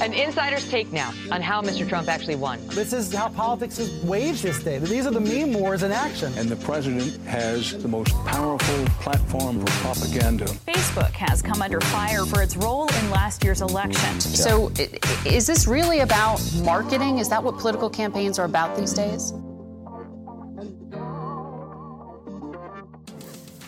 An insider's take now on how Mr. Trump actually won. This is how politics is waged this day. These are the meme wars in action. And the president has the most powerful platform for propaganda. Facebook has come under fire for its role in last year's election. So, is this really about marketing? Is that what political campaigns are about these days?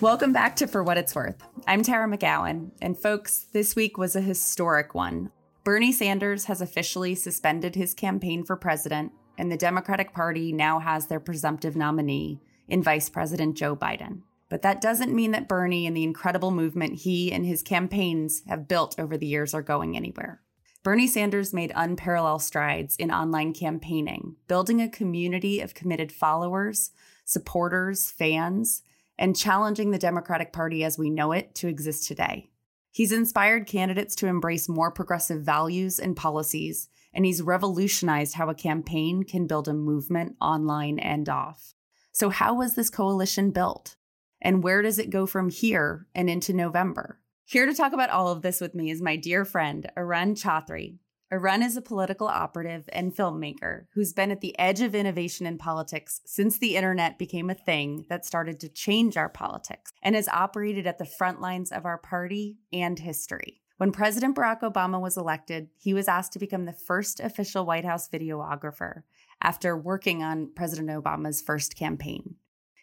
Welcome back to For What It's Worth. I'm Tara McGowan, and folks, this week was a historic one. Bernie Sanders has officially suspended his campaign for president, and the Democratic Party now has their presumptive nominee in Vice President Joe Biden. But that doesn't mean that Bernie and the incredible movement he and his campaigns have built over the years are going anywhere. Bernie Sanders made unparalleled strides in online campaigning, building a community of committed followers, supporters, fans, and challenging the Democratic Party as we know it to exist today. He's inspired candidates to embrace more progressive values and policies, and he's revolutionized how a campaign can build a movement online and off. So, how was this coalition built? And where does it go from here and into November? Here to talk about all of this with me is my dear friend, Arun Chaudhary, Arun is a political operative and filmmaker who's been at the edge of innovation in politics since the internet became a thing that started to change our politics and has operated at the front lines of our party and history. When President Barack Obama was elected, he was asked to become the first official White House videographer after working on President Obama's first campaign.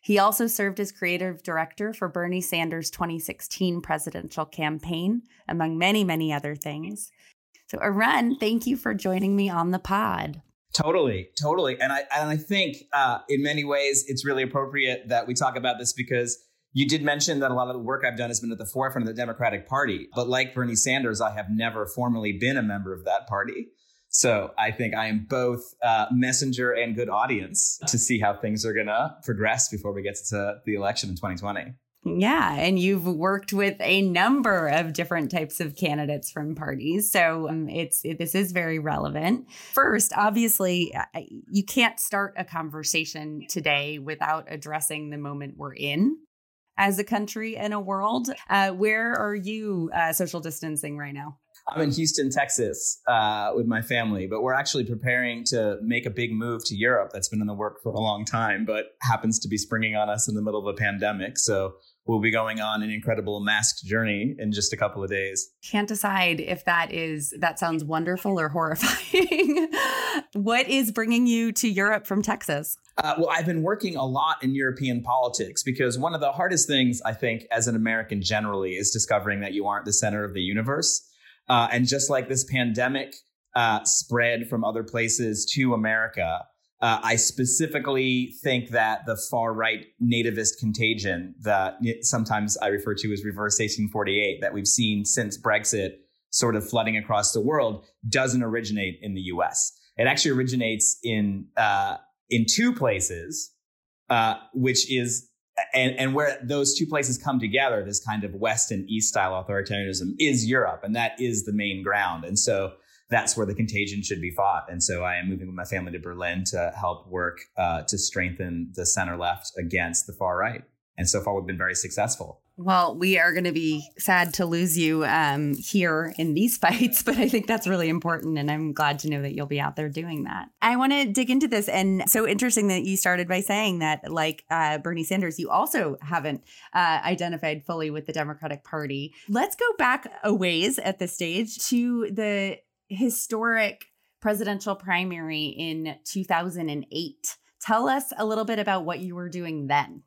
He also served as creative director for Bernie Sanders' 2016 presidential campaign, among many, many other things. So, Arun, thank you for joining me on the pod. Totally, totally, and I and I think uh, in many ways it's really appropriate that we talk about this because you did mention that a lot of the work I've done has been at the forefront of the Democratic Party, but like Bernie Sanders, I have never formally been a member of that party. So I think I am both uh, messenger and good audience to see how things are going to progress before we get to the election in 2020. Yeah, and you've worked with a number of different types of candidates from parties, so um, it's it, this is very relevant. First, obviously, you can't start a conversation today without addressing the moment we're in as a country and a world. Uh, where are you uh, social distancing right now? I'm in Houston, Texas, uh, with my family, but we're actually preparing to make a big move to Europe that's been in the work for a long time, but happens to be springing on us in the middle of a pandemic. So we'll be going on an incredible masked journey in just a couple of days. Can't decide if that is that sounds wonderful or horrifying. what is bringing you to Europe from Texas? Uh, well, I've been working a lot in European politics because one of the hardest things I think as an American generally is discovering that you aren't the center of the universe. Uh, and just like this pandemic uh, spread from other places to America, uh, I specifically think that the far right nativist contagion that sometimes I refer to as reverse 1848 that we've seen since Brexit sort of flooding across the world doesn't originate in the US. It actually originates in, uh, in two places, uh, which is and, and where those two places come together, this kind of West and East style authoritarianism is Europe, and that is the main ground. And so that's where the contagion should be fought. And so I am moving with my family to Berlin to help work uh, to strengthen the center left against the far right. And so far, we've been very successful. Well, we are going to be sad to lose you um, here in these fights, but I think that's really important. And I'm glad to know that you'll be out there doing that. I want to dig into this. And so interesting that you started by saying that, like uh, Bernie Sanders, you also haven't uh, identified fully with the Democratic Party. Let's go back a ways at this stage to the historic presidential primary in 2008. Tell us a little bit about what you were doing then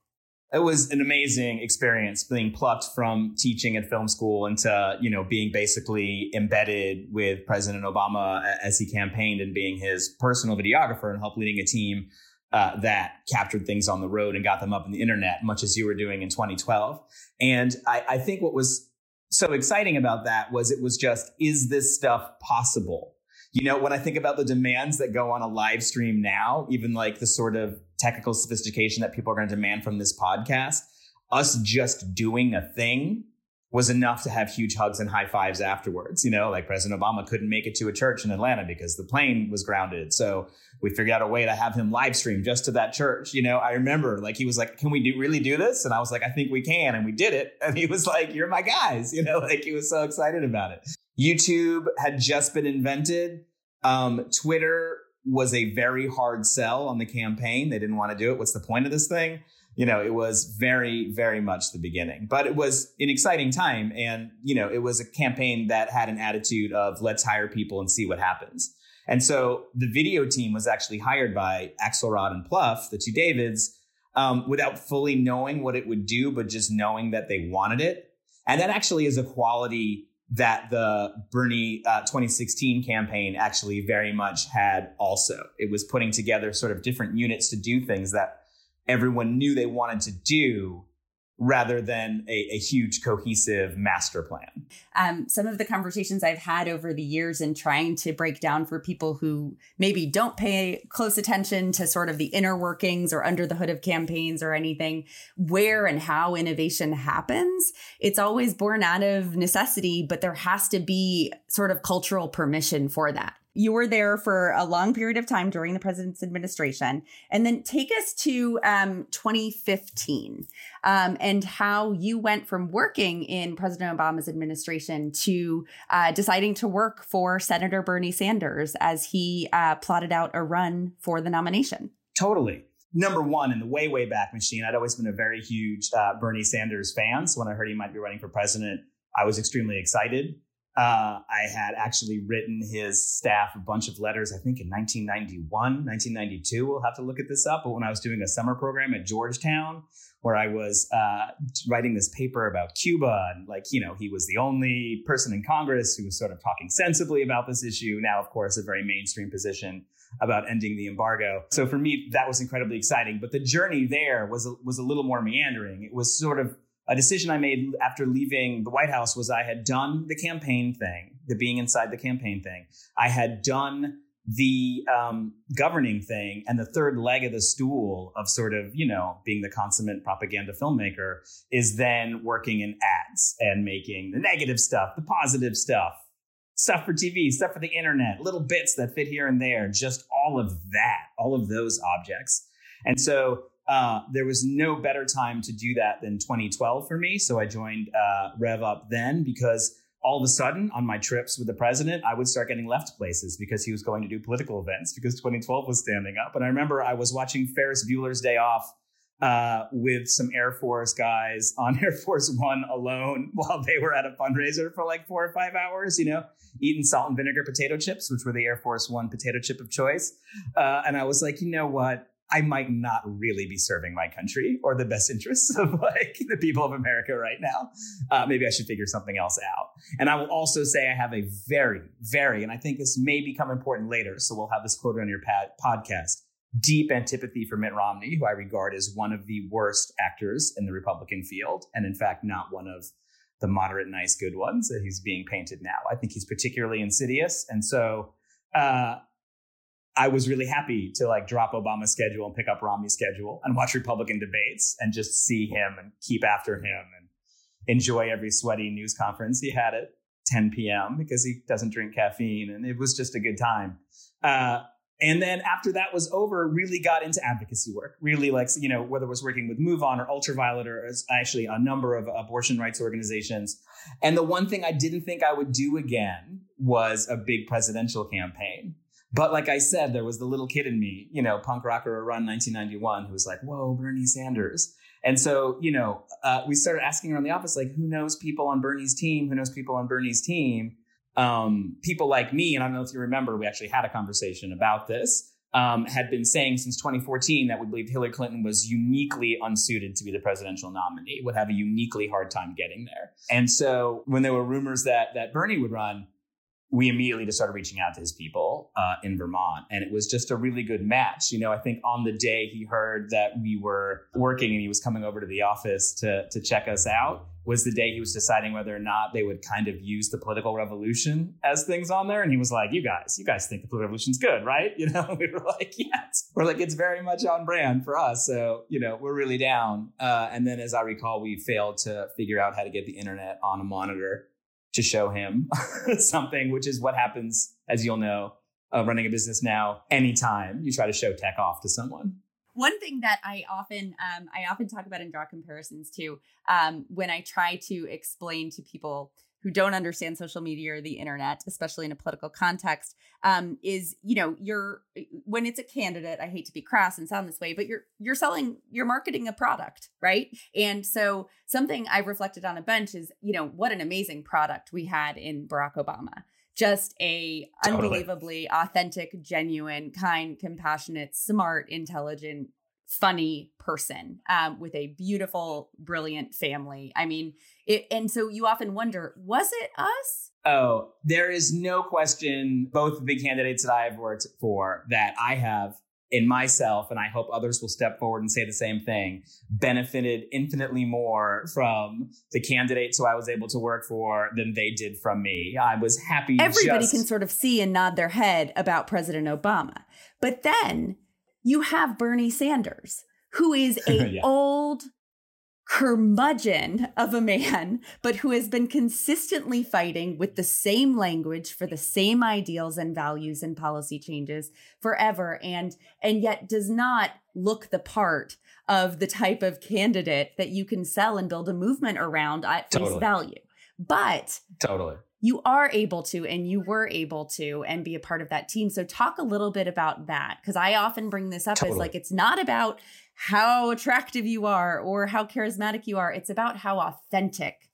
it was an amazing experience being plucked from teaching at film school into you know being basically embedded with president obama as he campaigned and being his personal videographer and help leading a team uh, that captured things on the road and got them up on the internet much as you were doing in 2012 and I, I think what was so exciting about that was it was just is this stuff possible? You know, when I think about the demands that go on a live stream now, even like the sort of technical sophistication that people are going to demand from this podcast, us just doing a thing was enough to have huge hugs and high fives afterwards. You know, like President Obama couldn't make it to a church in Atlanta because the plane was grounded. So we figured out a way to have him live stream just to that church. You know, I remember like he was like, "Can we do really do this?" And I was like, "I think we can," and we did it. And he was like, "You're my guys." You know, like he was so excited about it YouTube had just been invented. Um, Twitter was a very hard sell on the campaign. They didn't want to do it. What's the point of this thing? You know, it was very, very much the beginning, but it was an exciting time. And, you know, it was a campaign that had an attitude of let's hire people and see what happens. And so the video team was actually hired by Axelrod and Plouffe, the two Davids, um, without fully knowing what it would do, but just knowing that they wanted it. And that actually is a quality that the Bernie uh, 2016 campaign actually very much had also. It was putting together sort of different units to do things that everyone knew they wanted to do rather than a, a, huge cohesive master plan. Um, some of the conversations I've had over the years in trying to break down for people who maybe don't pay close attention to sort of the inner workings or under the hood of campaigns or anything, where and how innovation happens, it's always born out of necessity, but there has to be sort of cultural permission for that you were there for a long period of time during the president's administration. And then take us to um, 2015 um, and how you went from working in President Obama's administration to uh, deciding to work for Senator Bernie Sanders as he uh, plotted out a run for the nomination. Totally. Number one, in the way, way back machine, I'd always been a very huge uh, Bernie Sanders fan. So when I heard he might be running for president, I was extremely excited. Uh, I had actually written his staff a bunch of letters, I think in 1991, 1992. We'll have to look at this up. But when I was doing a summer program at Georgetown, where I was uh, writing this paper about Cuba, and like, you know, he was the only person in Congress who was sort of talking sensibly about this issue. Now, of course, a very mainstream position about ending the embargo. So for me, that was incredibly exciting. But the journey there was was a little more meandering. It was sort of a decision I made after leaving the White House was I had done the campaign thing, the being inside the campaign thing. I had done the um, governing thing and the third leg of the stool of sort of you know being the consummate propaganda filmmaker is then working in ads and making the negative stuff the positive stuff stuff for tv stuff for the internet little bits that fit here and there just all of that all of those objects and so uh, there was no better time to do that than 2012 for me. So I joined uh, Rev Up then because all of a sudden on my trips with the president, I would start getting left places because he was going to do political events because 2012 was standing up. And I remember I was watching Ferris Bueller's Day Off uh, with some Air Force guys on Air Force One alone while they were at a fundraiser for like four or five hours, you know, eating salt and vinegar potato chips, which were the Air Force One potato chip of choice. Uh, and I was like, you know what? I might not really be serving my country or the best interests of like the people of America right now. Uh, maybe I should figure something else out. And I will also say I have a very, very, and I think this may become important later. So we'll have this quote on your pad- podcast. Deep antipathy for Mitt Romney, who I regard as one of the worst actors in the Republican field, and in fact, not one of the moderate, nice, good ones that he's being painted now. I think he's particularly insidious. And so, uh, I was really happy to like drop Obama's schedule and pick up Romney's schedule and watch Republican debates and just see him and keep after him and enjoy every sweaty news conference he had at 10 p.m. because he doesn't drink caffeine. And it was just a good time. Uh, and then after that was over, really got into advocacy work. Really, like you know, whether it was working with Move On or Ultraviolet or actually a number of abortion rights organizations. And the one thing I didn't think I would do again was a big presidential campaign. But like I said, there was the little kid in me, you know, punk rocker around 1991 who was like, whoa, Bernie Sanders. And so, you know, uh, we started asking around the office, like, who knows people on Bernie's team? Who knows people on Bernie's team? Um, people like me, and I don't know if you remember, we actually had a conversation about this, um, had been saying since 2014 that we believed Hillary Clinton was uniquely unsuited to be the presidential nominee, would have a uniquely hard time getting there. And so when there were rumors that that Bernie would run, we immediately just started reaching out to his people uh, in Vermont. And it was just a really good match. You know, I think on the day he heard that we were working and he was coming over to the office to, to check us out was the day he was deciding whether or not they would kind of use the political revolution as things on there. And he was like, you guys, you guys think the political revolution's good, right? You know, we were like, yes. We're like, it's very much on brand for us. So, you know, we're really down. Uh, and then as I recall, we failed to figure out how to get the internet on a monitor to show him something, which is what happens, as you'll know, uh, running a business now. Anytime you try to show tech off to someone. One thing that I often um, I often talk about and draw comparisons to um, when I try to explain to people who don't understand social media or the internet, especially in a political context, um, is you know you're when it's a candidate. I hate to be crass and sound this way, but you're you're selling, you're marketing a product, right? And so something I've reflected on a bunch is you know what an amazing product we had in Barack Obama. Just a totally. unbelievably authentic, genuine, kind, compassionate, smart, intelligent, funny person um, with a beautiful, brilliant family. I mean, it, and so you often wonder, was it us? Oh, there is no question. Both the candidates that I have worked for that I have in myself, and I hope others will step forward and say the same thing, benefited infinitely more from the candidates who I was able to work for than they did from me. I was happy. To Everybody just- can sort of see and nod their head about President Obama. But then you have Bernie Sanders, who is a yeah. old curmudgeon of a man, but who has been consistently fighting with the same language for the same ideals and values and policy changes forever and and yet does not look the part of the type of candidate that you can sell and build a movement around at totally. face value. But totally you are able to and you were able to and be a part of that team. So talk a little bit about that because i often bring this up totally. as like it's not about how attractive you are or how charismatic you are. It's about how authentic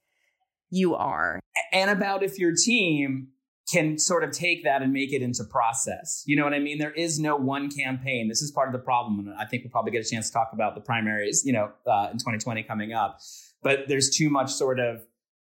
you are. And about if your team can sort of take that and make it into process. You know what i mean? There is no one campaign. This is part of the problem and i think we'll probably get a chance to talk about the primaries you know uh, in 2020 coming up. But there's too much sort of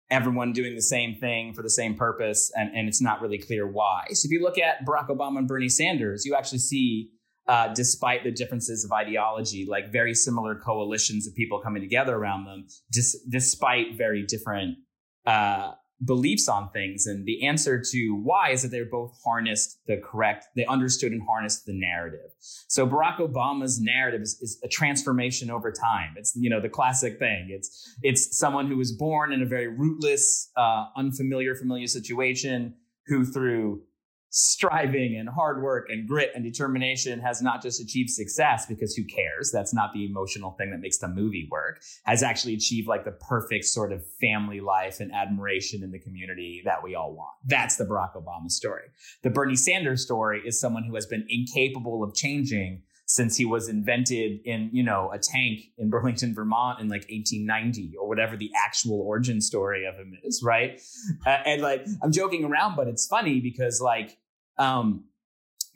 everyone doing the same thing for the same purpose, and, and it's not really clear why. So if you look at Barack Obama and Bernie Sanders, you actually see, uh, despite the differences of ideology, like very similar coalitions of people coming together around them, dis- despite very different uh, beliefs on things. And the answer to why is that they're both harnessed the correct, they understood and harnessed the narrative. So Barack Obama's narrative is, is, a transformation over time. It's, you know, the classic thing. It's, it's someone who was born in a very rootless, uh, unfamiliar, familiar situation who through striving and hard work and grit and determination has not just achieved success because who cares? That's not the emotional thing that makes the movie work. Has actually achieved like the perfect sort of family life and admiration in the community that we all want. That's the Barack Obama story. The Bernie Sanders story is someone who has been incapable of changing since he was invented in, you know, a tank in Burlington, Vermont in like 1890 or whatever the actual origin story of him is, right? Uh, and like, I'm joking around, but it's funny because like, um,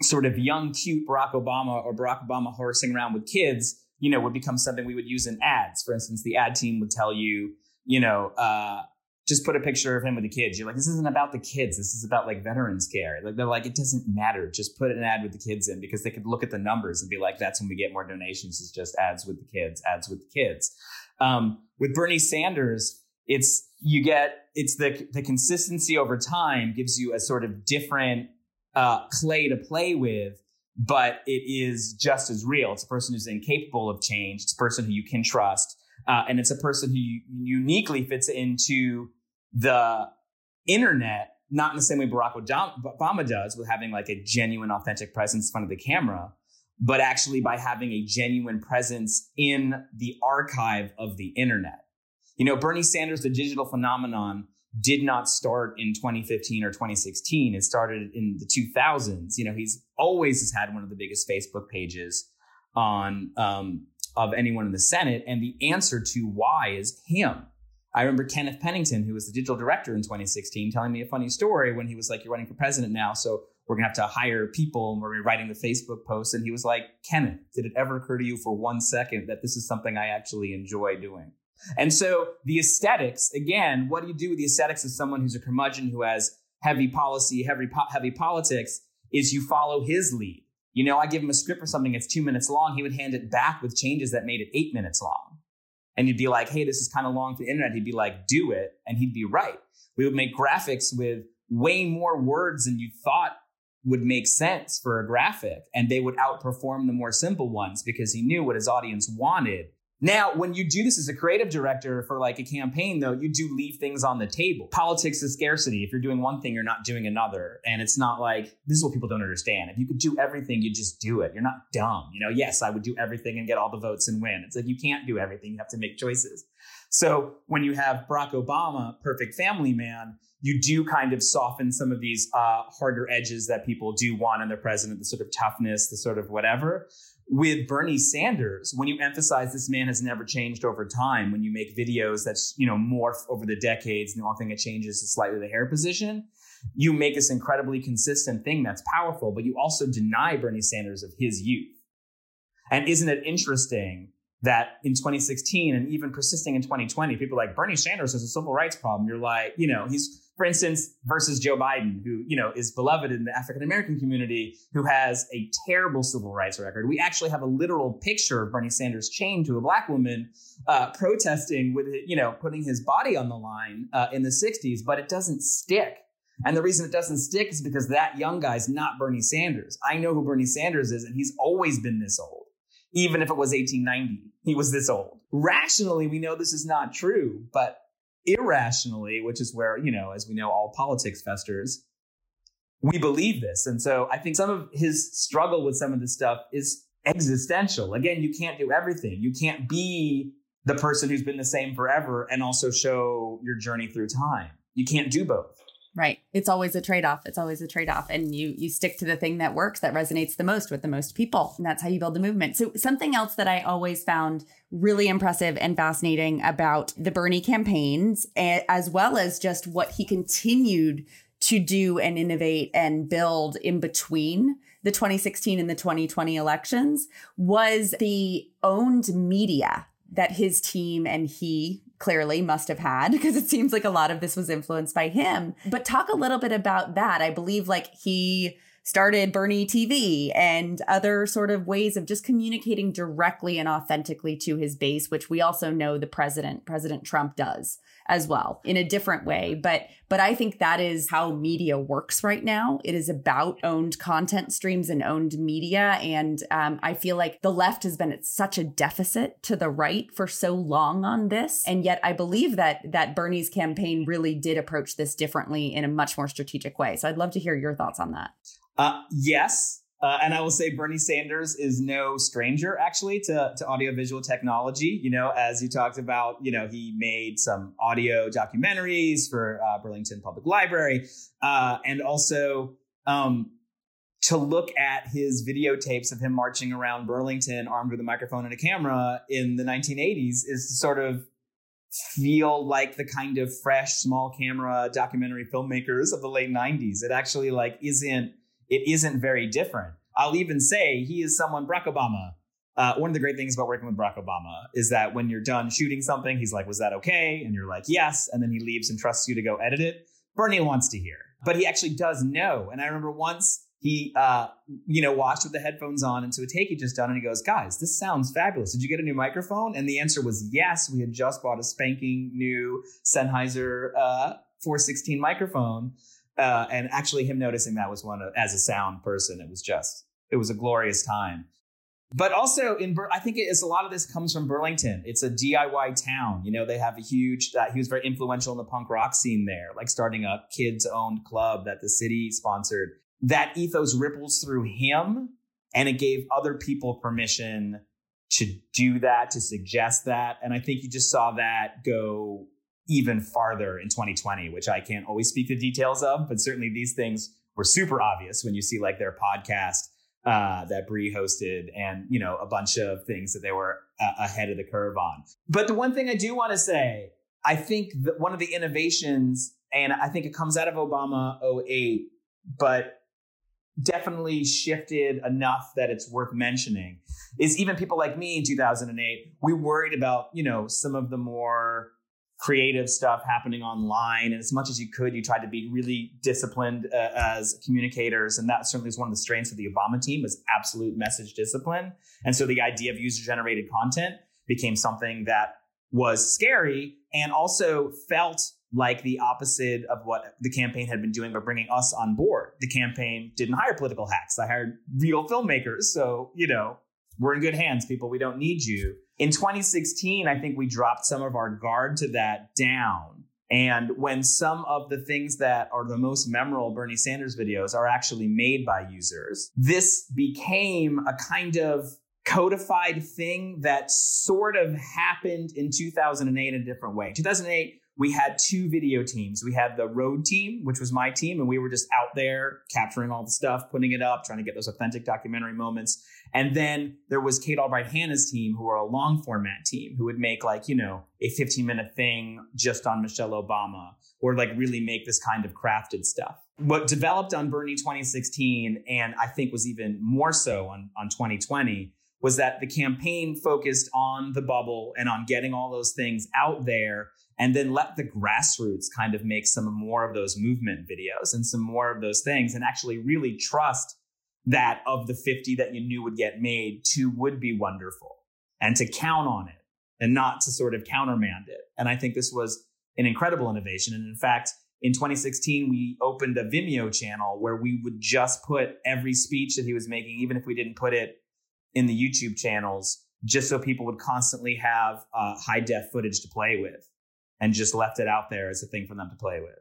sort of young, cute Barack Obama or Barack Obama horsing around with kids, you know, would become something we would use in ads. For instance, the ad team would tell you, you know, uh, just put a picture of him with the kids. You're like, this isn't about the kids. This is about like veterans care. Like they're like, it doesn't matter. Just put an ad with the kids in because they could look at the numbers and be like, that's when we get more donations. Is just ads with the kids, ads with the kids. Um, with Bernie Sanders, it's you get it's the the consistency over time gives you a sort of different uh, clay to play with, but it is just as real. It's a person who's incapable of change. It's a person who you can trust. Uh, and it's a person who uniquely fits into the internet, not in the same way Barack Obama does, with having like a genuine, authentic presence in front of the camera, but actually by having a genuine presence in the archive of the internet. You know, Bernie Sanders, the digital phenomenon, did not start in 2015 or 2016. It started in the 2000s. You know, he's always has had one of the biggest Facebook pages on um, of anyone in the Senate. And the answer to why is him. I remember Kenneth Pennington, who was the digital director in 2016, telling me a funny story when he was like, You're running for president now, so we're gonna have to hire people and we're writing the Facebook post. And he was like, Kenneth, did it ever occur to you for one second that this is something I actually enjoy doing? And so the aesthetics, again, what do you do with the aesthetics of someone who's a curmudgeon who has heavy policy, heavy, po- heavy politics, is you follow his lead. You know, I give him a script for something that's two minutes long. He would hand it back with changes that made it eight minutes long. And you'd be like, hey, this is kind of long for the internet. He'd be like, do it. And he'd be right. We would make graphics with way more words than you thought would make sense for a graphic. And they would outperform the more simple ones because he knew what his audience wanted now, when you do this as a creative director for like a campaign, though, you do leave things on the table. Politics is scarcity. If you're doing one thing, you're not doing another. And it's not like this is what people don't understand. If you could do everything, you just do it. You're not dumb. You know, yes, I would do everything and get all the votes and win. It's like you can't do everything. You have to make choices. So when you have Barack Obama, perfect family man, you do kind of soften some of these uh, harder edges that people do want in their president, the sort of toughness, the sort of whatever. With Bernie Sanders, when you emphasize this man has never changed over time, when you make videos that's you know morph over the decades, and the only thing that changes is slightly the hair position, you make this incredibly consistent thing that's powerful, but you also deny Bernie Sanders of his youth. And isn't it interesting that in 2016 and even persisting in 2020, people like Bernie Sanders has a civil rights problem. You're like, you know, he's, for instance, versus Joe Biden, who, you know, is beloved in the African American community, who has a terrible civil rights record. We actually have a literal picture of Bernie Sanders chained to a black woman uh, protesting with, you know, putting his body on the line uh, in the 60s, but it doesn't stick. And the reason it doesn't stick is because that young guy's not Bernie Sanders. I know who Bernie Sanders is, and he's always been this old even if it was 1890. He was this old. Rationally, we know this is not true, but irrationally, which is where, you know, as we know, all politics festers, we believe this. And so I think some of his struggle with some of this stuff is existential. Again, you can't do everything. You can't be the person who's been the same forever and also show your journey through time. You can't do both. Right. It's always a trade-off. It's always a trade-off and you you stick to the thing that works that resonates the most with the most people. And that's how you build the movement. So something else that I always found really impressive and fascinating about the Bernie campaigns as well as just what he continued to do and innovate and build in between the 2016 and the 2020 elections was the owned media that his team and he clearly must have had because it seems like a lot of this was influenced by him. But talk a little bit about that. I believe like he started Bernie TV and other sort of ways of just communicating directly and authentically to his base, which we also know the president, President Trump does as well in a different way. But but I think that is how media works right now. It is about owned content streams and owned media. And um, I feel like the left has been at such a deficit to the right for so long on this. And yet I believe that that Bernie's campaign really did approach this differently in a much more strategic way. So I'd love to hear your thoughts on that. Uh, yes. Uh, and I will say Bernie Sanders is no stranger actually to, to audiovisual technology. You know, as you talked about, you know, he made some audio documentaries for uh, Burlington Public Library. Uh, and also um, to look at his videotapes of him marching around Burlington armed with a microphone and a camera in the 1980s is to sort of feel like the kind of fresh small camera documentary filmmakers of the late 90s. It actually like isn't it isn't very different. I'll even say he is someone, Barack Obama. Uh, one of the great things about working with Barack Obama is that when you're done shooting something, he's like, Was that okay? And you're like, Yes. And then he leaves and trusts you to go edit it. Bernie wants to hear, but he actually does know. And I remember once he, uh, you know, watched with the headphones on into a take he just done, and he goes, "Guys, this sounds fabulous. Did you get a new microphone?" And the answer was yes. We had just bought a spanking new Sennheiser uh, 416 microphone, uh, and actually him noticing that was one of, as a sound person it was just it was a glorious time. But also in i think it's a lot of this comes from burlington. It's a diy town you know they have a huge uh, he was very influential in the punk rock scene there like starting a kids owned club that the city sponsored. That ethos ripples through him and it gave other people permission to do that to suggest that. And i think you just saw that go even farther in 2020, which I can't always speak the details of, but certainly these things were super obvious when you see like their podcast uh, that Brie hosted and, you know, a bunch of things that they were uh, ahead of the curve on. But the one thing I do want to say, I think that one of the innovations, and I think it comes out of Obama 08, but definitely shifted enough that it's worth mentioning is even people like me in 2008 we worried about you know some of the more creative stuff happening online. And as much as you could, you tried to be really disciplined uh, as communicators. And that certainly is one of the strengths of the Obama team was absolute message discipline. And so the idea of user generated content became something that was scary and also felt like the opposite of what the campaign had been doing by bringing us on board. The campaign didn't hire political hacks. I hired real filmmakers. So, you know, we're in good hands, people. We don't need you. In 2016, I think we dropped some of our guard to that down. And when some of the things that are the most memorable Bernie Sanders videos are actually made by users, this became a kind of codified thing that sort of happened in 2008 in a different way. 2008, we had two video teams. We had the road team, which was my team, and we were just out there capturing all the stuff, putting it up, trying to get those authentic documentary moments. And then there was Kate Albright Hanna's team, who were a long format team, who would make like, you know, a 15 minute thing just on Michelle Obama, or like really make this kind of crafted stuff. What developed on Bernie 2016, and I think was even more so on, on 2020, was that the campaign focused on the bubble and on getting all those things out there and then let the grassroots kind of make some more of those movement videos and some more of those things and actually really trust that of the 50 that you knew would get made, two would be wonderful and to count on it and not to sort of countermand it. And I think this was an incredible innovation. And in fact, in 2016, we opened a Vimeo channel where we would just put every speech that he was making, even if we didn't put it in the YouTube channels, just so people would constantly have uh, high def footage to play with and just left it out there as a thing for them to play with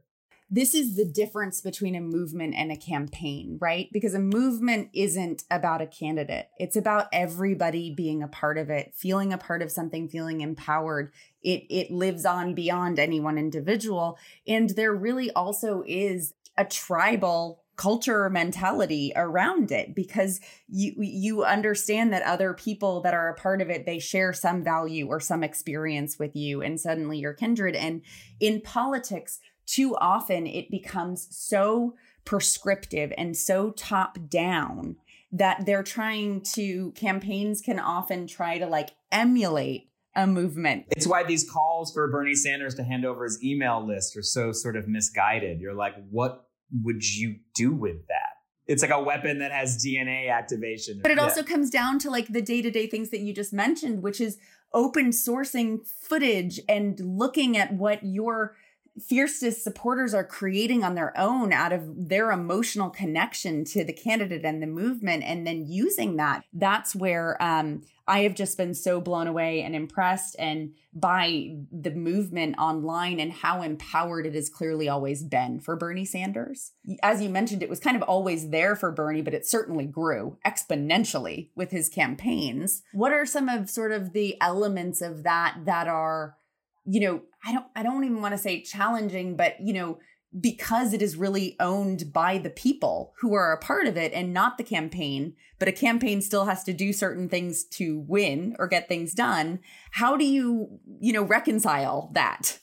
this is the difference between a movement and a campaign, right? Because a movement isn't about a candidate. It's about everybody being a part of it, feeling a part of something, feeling empowered. It it lives on beyond any one individual and there really also is a tribal culture mentality around it because you you understand that other people that are a part of it they share some value or some experience with you and suddenly you're kindred and in politics too often it becomes so prescriptive and so top down that they're trying to campaigns can often try to like emulate a movement. It's why these calls for Bernie Sanders to hand over his email list are so sort of misguided. You're like, what would you do with that? It's like a weapon that has DNA activation. But it yeah. also comes down to like the day to day things that you just mentioned, which is open sourcing footage and looking at what your fiercest supporters are creating on their own out of their emotional connection to the candidate and the movement and then using that that's where um, i have just been so blown away and impressed and by the movement online and how empowered it has clearly always been for bernie sanders. As you mentioned it was kind of always there for bernie but it certainly grew exponentially with his campaigns. What are some of sort of the elements of that that are you know, I don't I don't even want to say challenging, but you know, because it is really owned by the people who are a part of it and not the campaign, but a campaign still has to do certain things to win or get things done. How do you, you know, reconcile that?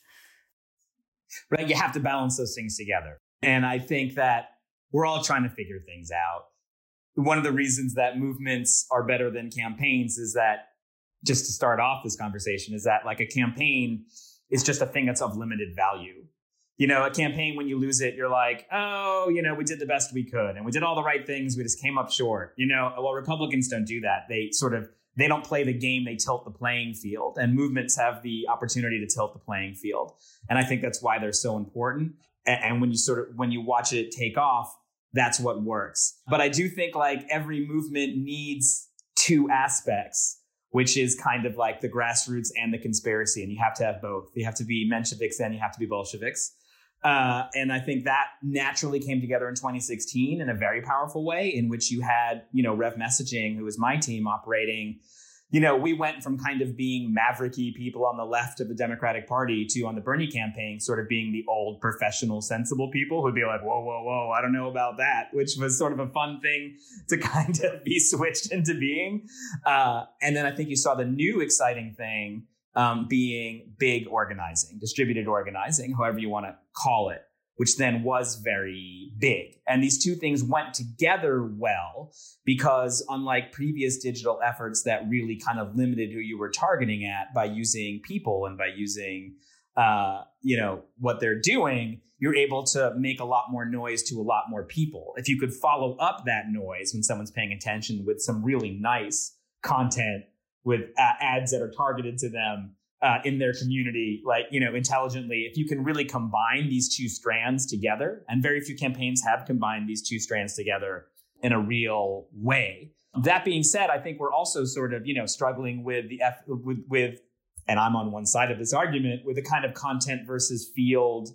Right, you have to balance those things together. And I think that we're all trying to figure things out. One of the reasons that movements are better than campaigns is that just to start off this conversation is that like a campaign is just a thing that's of limited value. You know, a campaign, when you lose it, you're like, oh, you know, we did the best we could and we did all the right things. We just came up short. You know, well, Republicans don't do that. They sort of, they don't play the game, they tilt the playing field. And movements have the opportunity to tilt the playing field. And I think that's why they're so important. And, and when you sort of, when you watch it take off, that's what works. But I do think like every movement needs two aspects which is kind of like the grassroots and the conspiracy. And you have to have both. You have to be Mensheviks and you have to be Bolsheviks. Uh, and I think that naturally came together in 2016 in a very powerful way, in which you had, you know, Rev Messaging, who was my team, operating you know, we went from kind of being mavericky people on the left of the Democratic Party to on the Bernie campaign, sort of being the old professional, sensible people who'd be like, whoa, whoa, whoa, I don't know about that, which was sort of a fun thing to kind of be switched into being. Uh, and then I think you saw the new exciting thing um, being big organizing, distributed organizing, however you want to call it which then was very big. And these two things went together well because, unlike previous digital efforts that really kind of limited who you were targeting at by using people and by using, uh, you know, what they're doing, you're able to make a lot more noise to a lot more people. If you could follow up that noise when someone's paying attention with some really nice content with uh, ads that are targeted to them uh, in their community, like, you know, intelligently, if you can really combine these two strands together, and very few campaigns have combined these two strands together in a real way. That being said, I think we're also sort of, you know, struggling with the F, with, with, and I'm on one side of this argument with a kind of content versus field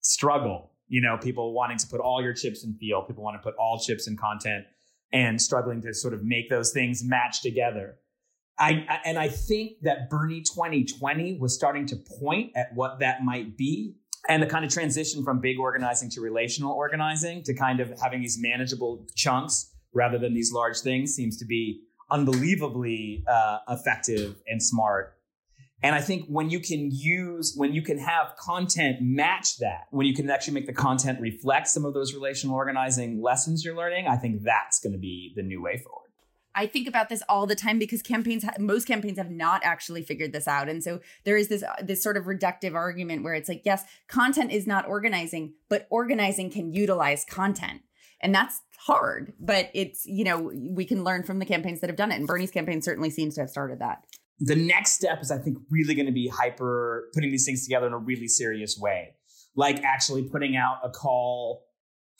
struggle. You know, people wanting to put all your chips in field, people want to put all chips in content and struggling to sort of make those things match together. I, and I think that Bernie 2020 was starting to point at what that might be. And the kind of transition from big organizing to relational organizing to kind of having these manageable chunks rather than these large things seems to be unbelievably uh, effective and smart. And I think when you can use, when you can have content match that, when you can actually make the content reflect some of those relational organizing lessons you're learning, I think that's going to be the new way forward. I think about this all the time because campaigns, most campaigns have not actually figured this out, and so there is this uh, this sort of reductive argument where it's like, yes, content is not organizing, but organizing can utilize content, and that's hard. But it's you know we can learn from the campaigns that have done it, and Bernie's campaign certainly seems to have started that. The next step is, I think, really going to be hyper putting these things together in a really serious way, like actually putting out a call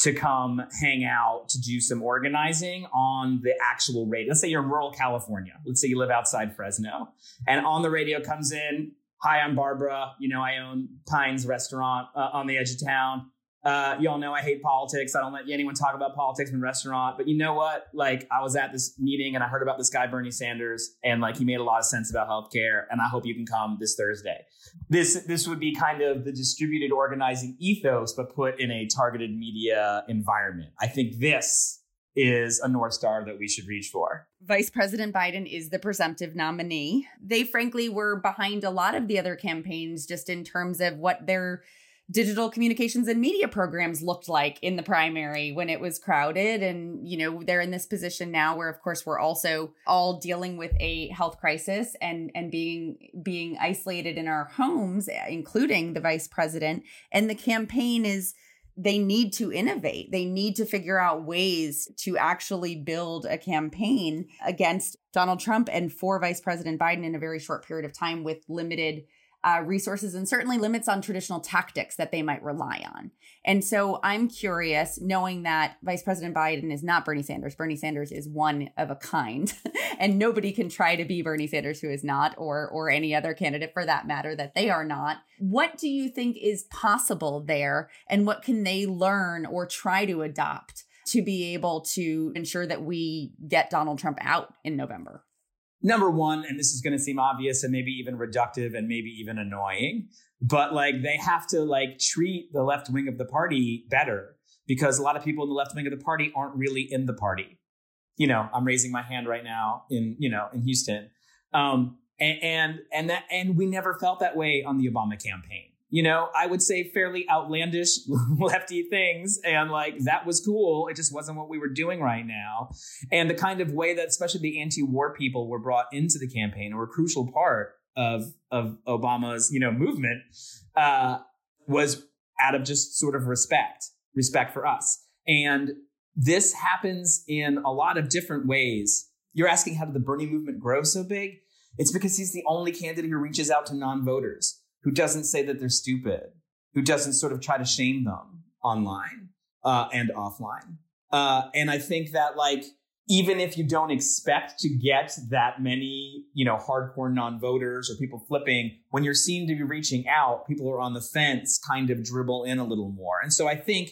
to come hang out to do some organizing on the actual radio. Let's say you're in rural California. Let's say you live outside Fresno, and on the radio comes in, "Hi, I'm Barbara. You know, I own Pines Restaurant uh, on the edge of town. Uh, y'all know I hate politics. I don't let anyone talk about politics in a restaurant. But you know what? Like, I was at this meeting and I heard about this guy, Bernie Sanders, and like he made a lot of sense about healthcare. And I hope you can come this Thursday. This this would be kind of the distributed organizing ethos, but put in a targeted media environment. I think this is a North Star that we should reach for. Vice President Biden is the presumptive nominee. They frankly were behind a lot of the other campaigns just in terms of what their digital communications and media programs looked like in the primary when it was crowded and you know they're in this position now where of course we're also all dealing with a health crisis and and being being isolated in our homes including the vice president and the campaign is they need to innovate. They need to figure out ways to actually build a campaign against Donald Trump and for Vice President Biden in a very short period of time with limited uh, resources and certainly limits on traditional tactics that they might rely on. And so I'm curious, knowing that Vice President Biden is not Bernie Sanders, Bernie Sanders is one of a kind, and nobody can try to be Bernie Sanders who is not, or or any other candidate for that matter that they are not. What do you think is possible there, and what can they learn or try to adopt? To be able to ensure that we get Donald Trump out in November number one, and this is going to seem obvious and maybe even reductive and maybe even annoying, but like they have to like treat the left wing of the party better because a lot of people in the left wing of the party aren't really in the party. You know, I'm raising my hand right now in you know in Houston, um, and and and that and we never felt that way on the Obama campaign you know, I would say fairly outlandish lefty things. And like that was cool. It just wasn't what we were doing right now. And the kind of way that especially the anti-war people were brought into the campaign or a crucial part of of Obama's, you know, movement, uh, was out of just sort of respect, respect for us. And this happens in a lot of different ways. You're asking how did the Bernie movement grow so big? It's because he's the only candidate who reaches out to non-voters who doesn't say that they're stupid, who doesn't sort of try to shame them online uh, and offline. Uh, and I think that like even if you don't expect to get that many, you know, hardcore non-voters or people flipping, when you're seen to be reaching out, people are on the fence, kind of dribble in a little more. And so I think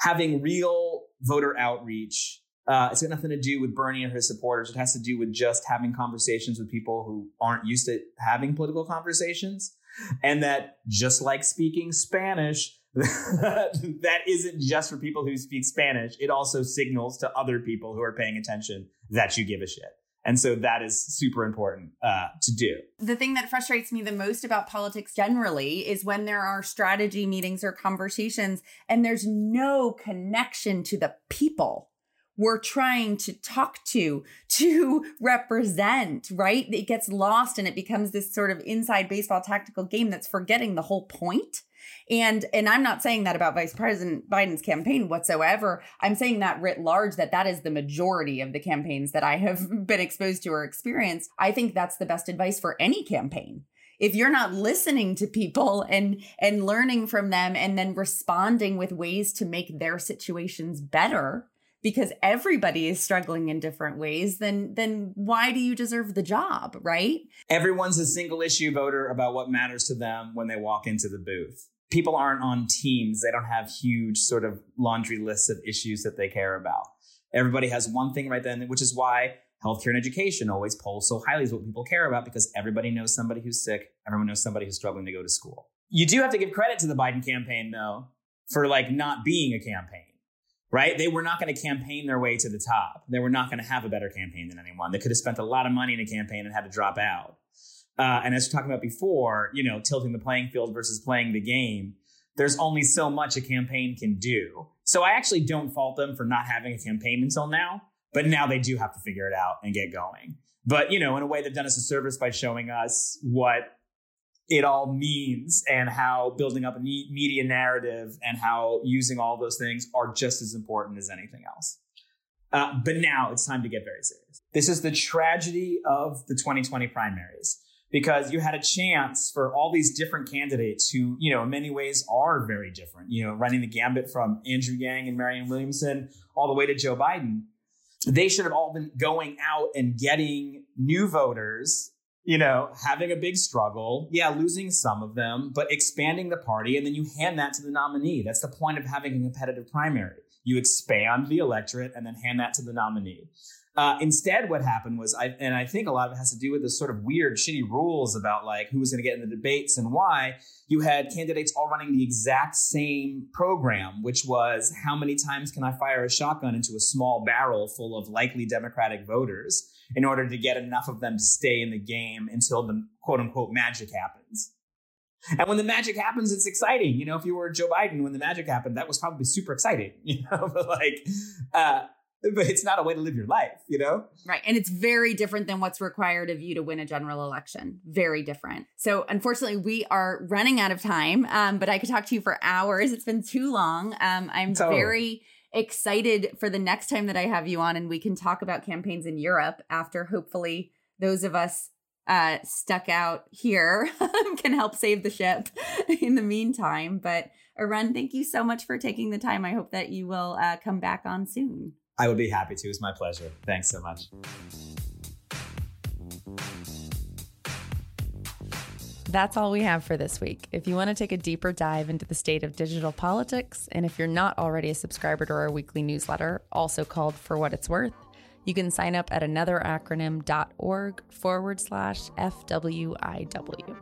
having real voter outreach, uh, it's got nothing to do with Bernie or his supporters. It has to do with just having conversations with people who aren't used to having political conversations and that just like speaking Spanish, that isn't just for people who speak Spanish. It also signals to other people who are paying attention that you give a shit. And so that is super important uh, to do. The thing that frustrates me the most about politics generally is when there are strategy meetings or conversations and there's no connection to the people we're trying to talk to, to represent, right? It gets lost and it becomes this sort of inside baseball tactical game that's forgetting the whole point. And and I'm not saying that about Vice President Biden's campaign whatsoever. I'm saying that writ large that that is the majority of the campaigns that I have been exposed to or experienced. I think that's the best advice for any campaign if you're not listening to people and and learning from them and then responding with ways to make their situations better because everybody is struggling in different ways, then then why do you deserve the job, right? Everyone's a single issue voter about what matters to them when they walk into the booth. People aren't on teams. They don't have huge sort of laundry lists of issues that they care about. Everybody has one thing right then, which is why healthcare and education always polls so highly is what people care about because everybody knows somebody who's sick. Everyone knows somebody who's struggling to go to school. You do have to give credit to the Biden campaign though for like not being a campaign right? They were not going to campaign their way to the top. They were not going to have a better campaign than anyone. They could have spent a lot of money in a campaign and had to drop out. Uh, and as we are talking about before, you know, tilting the playing field versus playing the game, there's only so much a campaign can do. So I actually don't fault them for not having a campaign until now, but now they do have to figure it out and get going. But, you know, in a way, they've done us a service by showing us what it all means and how building up a media narrative and how using all those things are just as important as anything else. Uh, but now it's time to get very serious. This is the tragedy of the 2020 primaries because you had a chance for all these different candidates who, you know, in many ways are very different, you know, running the gambit from Andrew Yang and Marianne Williamson all the way to Joe Biden. They should have all been going out and getting new voters, you know, having a big struggle. Yeah, losing some of them, but expanding the party. And then you hand that to the nominee. That's the point of having a competitive primary. You expand the electorate and then hand that to the nominee. Uh, instead, what happened was, I, and I think a lot of it has to do with the sort of weird, shitty rules about like who was going to get in the debates and why. You had candidates all running the exact same program, which was how many times can I fire a shotgun into a small barrel full of likely Democratic voters in order to get enough of them to stay in the game until the quote unquote magic happens. And when the magic happens, it's exciting. You know, if you were Joe Biden when the magic happened, that was probably super exciting. You know, but like, uh, but it's not a way to live your life, you know? Right. And it's very different than what's required of you to win a general election. Very different. So, unfortunately, we are running out of time, um, but I could talk to you for hours. It's been too long. Um, I'm very excited for the next time that I have you on and we can talk about campaigns in Europe after hopefully those of us uh, stuck out here can help save the ship in the meantime. But Arun, thank you so much for taking the time. I hope that you will uh, come back on soon. I would be happy to. It's my pleasure. Thanks so much. That's all we have for this week. If you want to take a deeper dive into the state of digital politics, and if you're not already a subscriber to our weekly newsletter, also called For What It's Worth, you can sign up at anotheracronym.org forward slash FWIW.